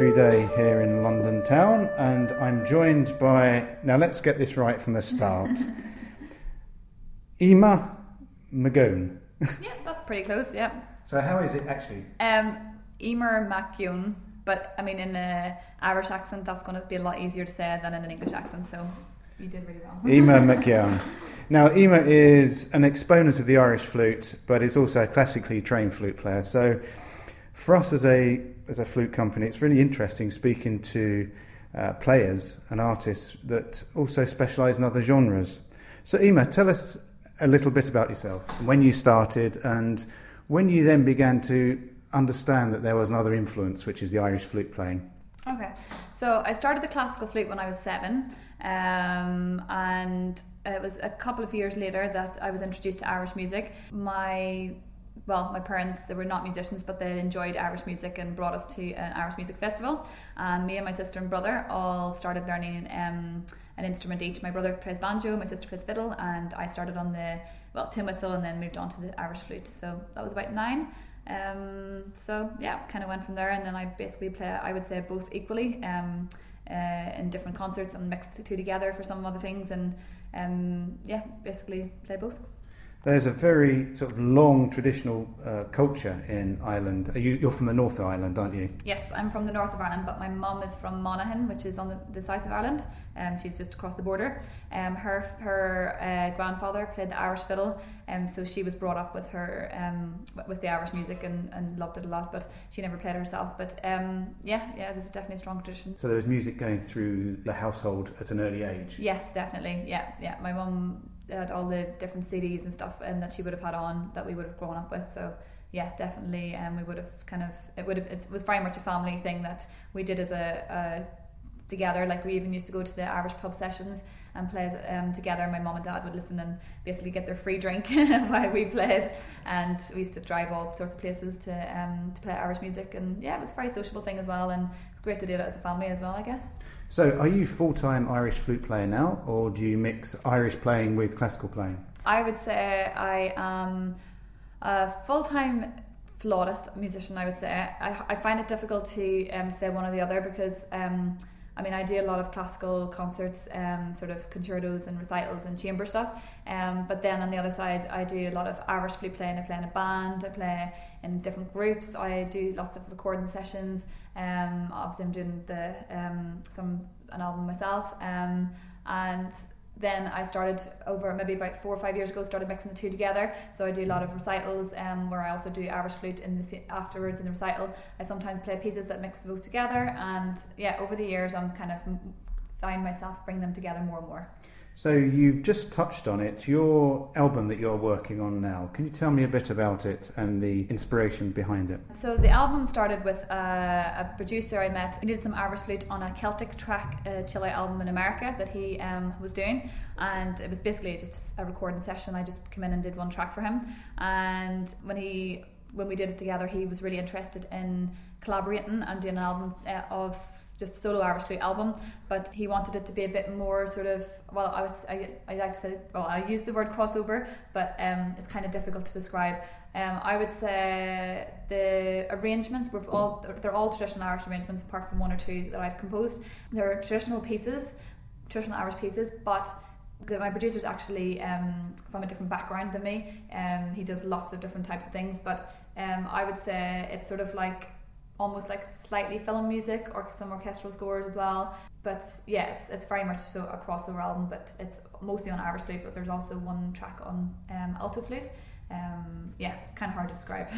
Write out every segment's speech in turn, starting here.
sultry day here in London town, and I'm joined by. Now, let's get this right from the start. Ema McGowan. yeah, that's pretty close. Yeah. So, how is it actually? Um, Eimear but I mean, in an Irish accent, that's going to be a lot easier to say than in an English accent. So, you did really well. Ema McGowan. Now, Ema is an exponent of the Irish flute, but is also a classically trained flute player. So, for us as a as a flute company, it's really interesting speaking to uh, players and artists that also specialise in other genres. So, Ema, tell us a little bit about yourself, when you started, and when you then began to understand that there was another influence, which is the Irish flute playing. Okay, so I started the classical flute when I was seven, um, and it was a couple of years later that I was introduced to Irish music. My well, my parents they were not musicians, but they enjoyed Irish music and brought us to an Irish music festival. And me and my sister and brother all started learning um, an instrument each. My brother plays banjo, my sister plays fiddle, and I started on the well tin whistle and then moved on to the Irish flute. So that was about nine. Um, so yeah, kind of went from there, and then I basically play. I would say both equally. Um, uh, in different concerts and mixed the two together for some other things and um, yeah basically play both there's a very sort of long traditional uh, culture in Ireland. Are you, are from the north of Ireland, aren't you? Yes, I'm from the north of Ireland, but my mum is from Monaghan, which is on the, the south of Ireland. Um, she's just across the border. Um, her her uh, grandfather played the Irish fiddle, um, so she was brought up with her um, with the Irish music and, and loved it a lot. But she never played herself. But um, yeah, yeah, there's definitely a strong tradition. So there was music going through the household at an early age. Yes, definitely. Yeah, yeah. My mum had all the different CDs and stuff, and that she would have had on that we would have grown up with. So yeah, definitely, and um, we would have kind of it would have it was very much a family thing that we did as a, a together. Like we even used to go to the Irish pub sessions and play um, together. My mom and dad would listen and basically get their free drink while we played, and we used to drive all sorts of places to um, to play Irish music. And yeah, it was a very sociable thing as well, and great to do it as a family as well, I guess. So, are you full time Irish flute player now, or do you mix Irish playing with classical playing? I would say I am a full time flautist musician. I would say I, I find it difficult to um, say one or the other because. Um, I mean, I do a lot of classical concerts, um, sort of concertos and recitals and chamber stuff. Um, but then on the other side, I do a lot of Irish flute playing. I play in a band. I play in different groups. I do lots of recording sessions. Um, obviously, I'm doing the um, some an album myself. Um, and then I started over maybe about four or five years ago started mixing the two together. So I do a lot of recitals um, where I also do Irish flute in the afterwards in the recital. I sometimes play pieces that mix both together, and yeah, over the years I'm kind of find myself bring them together more and more. So you've just touched on it. Your album that you're working on now. Can you tell me a bit about it and the inspiration behind it? So the album started with a, uh, a producer I met. He did some Irish flute on a Celtic track uh, chill out album in America that he um, was doing, and it was basically just a recording session. I just came in and did one track for him, and when he when we did it together, he was really interested in collaborating and doing an album uh, of just a solo Irish flute album, but he wanted it to be a bit more sort of well, I would I, I like to say well I use the word crossover, but um, it's kind of difficult to describe. Um, I would say the arrangements were all they're all traditional Irish arrangements apart from one or two that I've composed. They're traditional pieces, traditional Irish pieces, but the, my producer's actually um, from a different background than me. Um, he does lots of different types of things, but um, I would say it's sort of like almost like slightly film music or some orchestral scores as well. But yeah, it's it's very much so a crossover album, but it's mostly on Irish flute. But there's also one track on um, alto flute. Um, yeah, it's kind of hard to describe.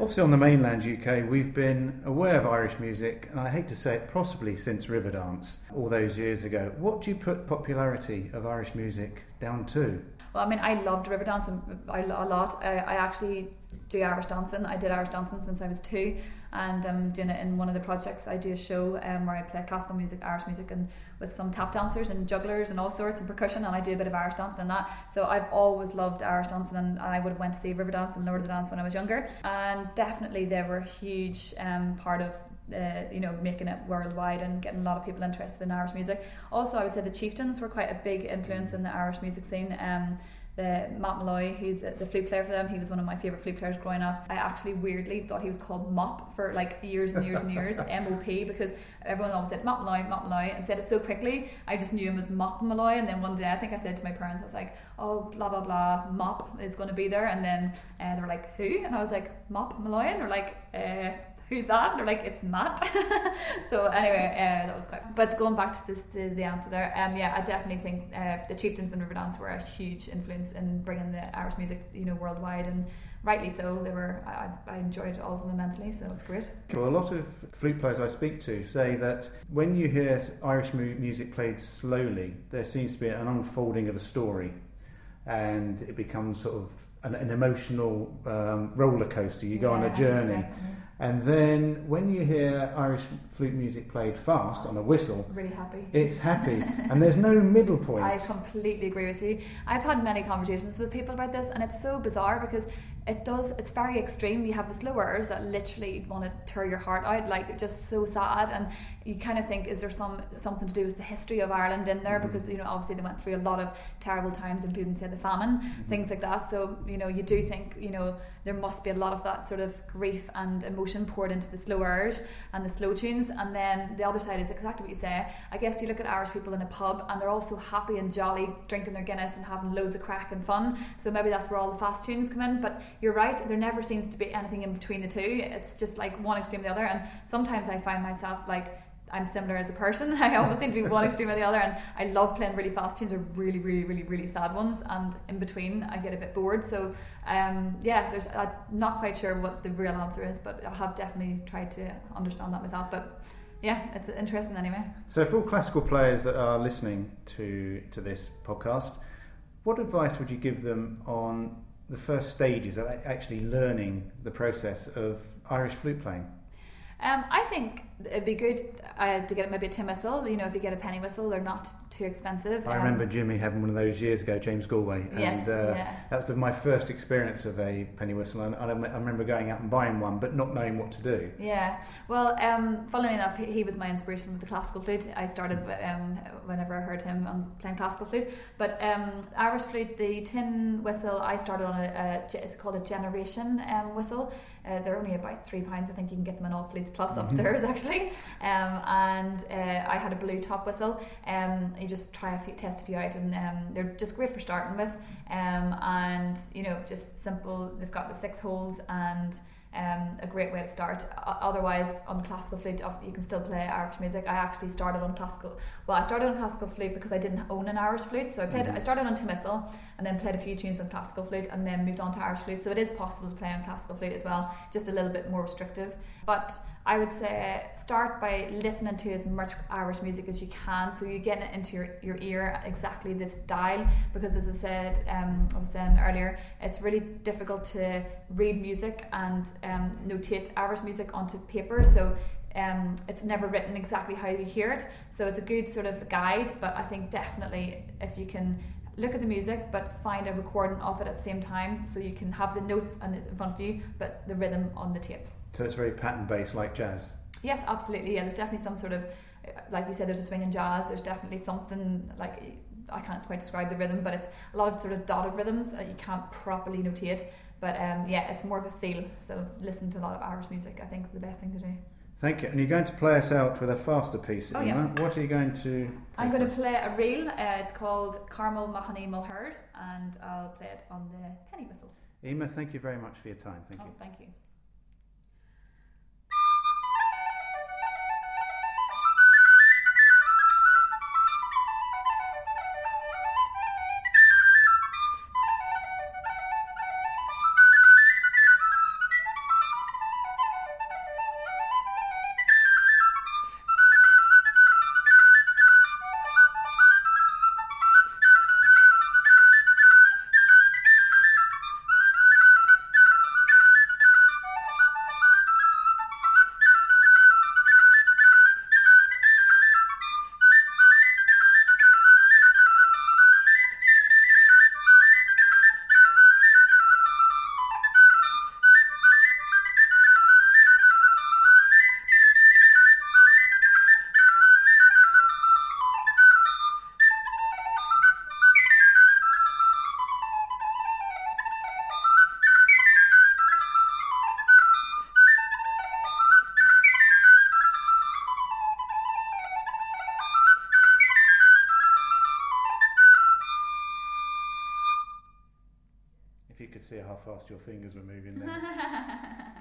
Obviously, on the mainland UK, we've been aware of Irish music, and I hate to say it, possibly since Riverdance all those years ago. What do you put popularity of Irish music down to? Well, I mean, I loved Riverdance a lot. I, I actually do Irish dancing. I did Irish dancing since I was two, and I'm um, doing it in one of the projects. I do a show um, where I play classical music, Irish music, and with some tap dancers and jugglers and all sorts and percussion, and I do a bit of Irish dancing and that. So I've always loved Irish dancing, and I would have went to see Riverdance and Lord of the Dance when I was younger, and definitely they were a huge um, part of uh, you know, making it worldwide and getting a lot of people interested in Irish music. Also, I would say the Chieftains were quite a big influence in the Irish music scene. Um, the Matt Molloy, who's the flute player for them. He was one of my favorite flute players growing up. I actually weirdly thought he was called Mop for like years and years and years, M O P, because everyone always said Matt Molloy, Matt Molloy, and said it so quickly. I just knew him as Mop Molloy. and then one day I think I said to my parents, I was like, "Oh, blah blah blah, Mop is going to be there," and then uh, they were like, "Who?" And I was like, "Mop Molloy." and they're like, uh, who's that? And they're like, it's Matt. so anyway, uh, that was quite. But going back to this, to the answer there, um, yeah, I definitely think uh, the Chieftains and Riverdance were a huge influence in bringing the Irish music, you know, worldwide, and rightly so. They were. I, I enjoyed all of them immensely, so it's great. Well, a lot of flute players I speak to say that when you hear Irish music played slowly, there seems to be an unfolding of a story, and it becomes sort of an, an emotional um, roller coaster. You go yeah, on a journey. And then when you hear Irish flute music played fast on a whistle, it's really happy. It's happy, and there's no middle point. I completely agree with you. I've had many conversations with people about this, and it's so bizarre because it does. It's very extreme. You have the slow airs that literally want to tear your heart out, like just so sad, and you kind of think, is there some something to do with the history of Ireland in there? Mm-hmm. Because you know, obviously they went through a lot of terrible times, including say the famine, mm-hmm. things like that. So you know, you do think you know there must be a lot of that sort of grief and emotion poured into the slow airs and the slow tunes. And then the other side is exactly what you say. I guess you look at Irish people in a pub and they're all so happy and jolly, drinking their Guinness and having loads of crack and fun. So maybe that's where all the fast tunes come in. But you're right, there never seems to be anything in between the two. It's just like one extreme or the other. And sometimes I find myself like I'm similar as a person. I always seem to be one extreme or the other, and I love playing really fast tunes or really, really, really, really sad ones. And in between, I get a bit bored. So, um, yeah, there's I'm not quite sure what the real answer is, but I have definitely tried to understand that myself. But yeah, it's interesting anyway. So, for all classical players that are listening to to this podcast, what advice would you give them on the first stages of actually learning the process of Irish flute playing? Um, I think it'd be good uh, to get maybe a tin whistle. You know, if you get a penny whistle, they're not too expensive. I um, remember Jimmy having one of those years ago, James Galway, and yes, uh, yeah. that was my first experience of a penny whistle. And I, I, remember going out and buying one, but not knowing what to do. Yeah, well, um, funnily enough, he, he, was my inspiration with the classical flute. I started um, whenever I heard him on playing classical flute, but um, Irish flute, the tin whistle, I started on a, a it's called a generation um, whistle. Uh, they're only about three pounds. I think you can get them in all flutes plus upstairs actually. Um, and uh, I had a blue top whistle. Um, you just try a few, test a few out, and um, they're just great for starting with. Um, and you know, just simple. They've got the six holes and um, a great way to start. Otherwise, on the classical flute, you can still play Irish music. I actually started on classical. Well, I started on classical flute because I didn't own an Irish flute, so I played. Mm-hmm. I started on tin whistle and then played a few tunes on classical flute, and then moved on to Irish flute. So it is possible to play on classical flute as well, just a little bit more restrictive. But I would say start by listening to as much Irish music as you can, so you get it into your, your ear exactly this dial. Because as I said, um, I was saying earlier, it's really difficult to read music and um, notate Irish music onto paper. So um, it's never written exactly how you hear it. So it's a good sort of guide. But I think definitely if you can look at the music but find a recording of it at the same time, so you can have the notes in front of you, but the rhythm on the tape. So it's very pattern based, like jazz. Yes, absolutely. Yeah, there's definitely some sort of, like you said, there's a swing in jazz. There's definitely something like I can't quite describe the rhythm, but it's a lot of sort of dotted rhythms that you can't properly notate. But um, yeah, it's more of a feel. So listen to a lot of Irish music. I think is the best thing to do. Thank you. And you're going to play us out with a faster piece. Oh, yeah. What are you going to? I'm going to play a reel. Uh, it's called Carmel Mahoney Mulhaire, and I'll play it on the penny whistle. Emma, thank you very much for your time. Thank oh, you. Thank you. How fast your fingers were moving then.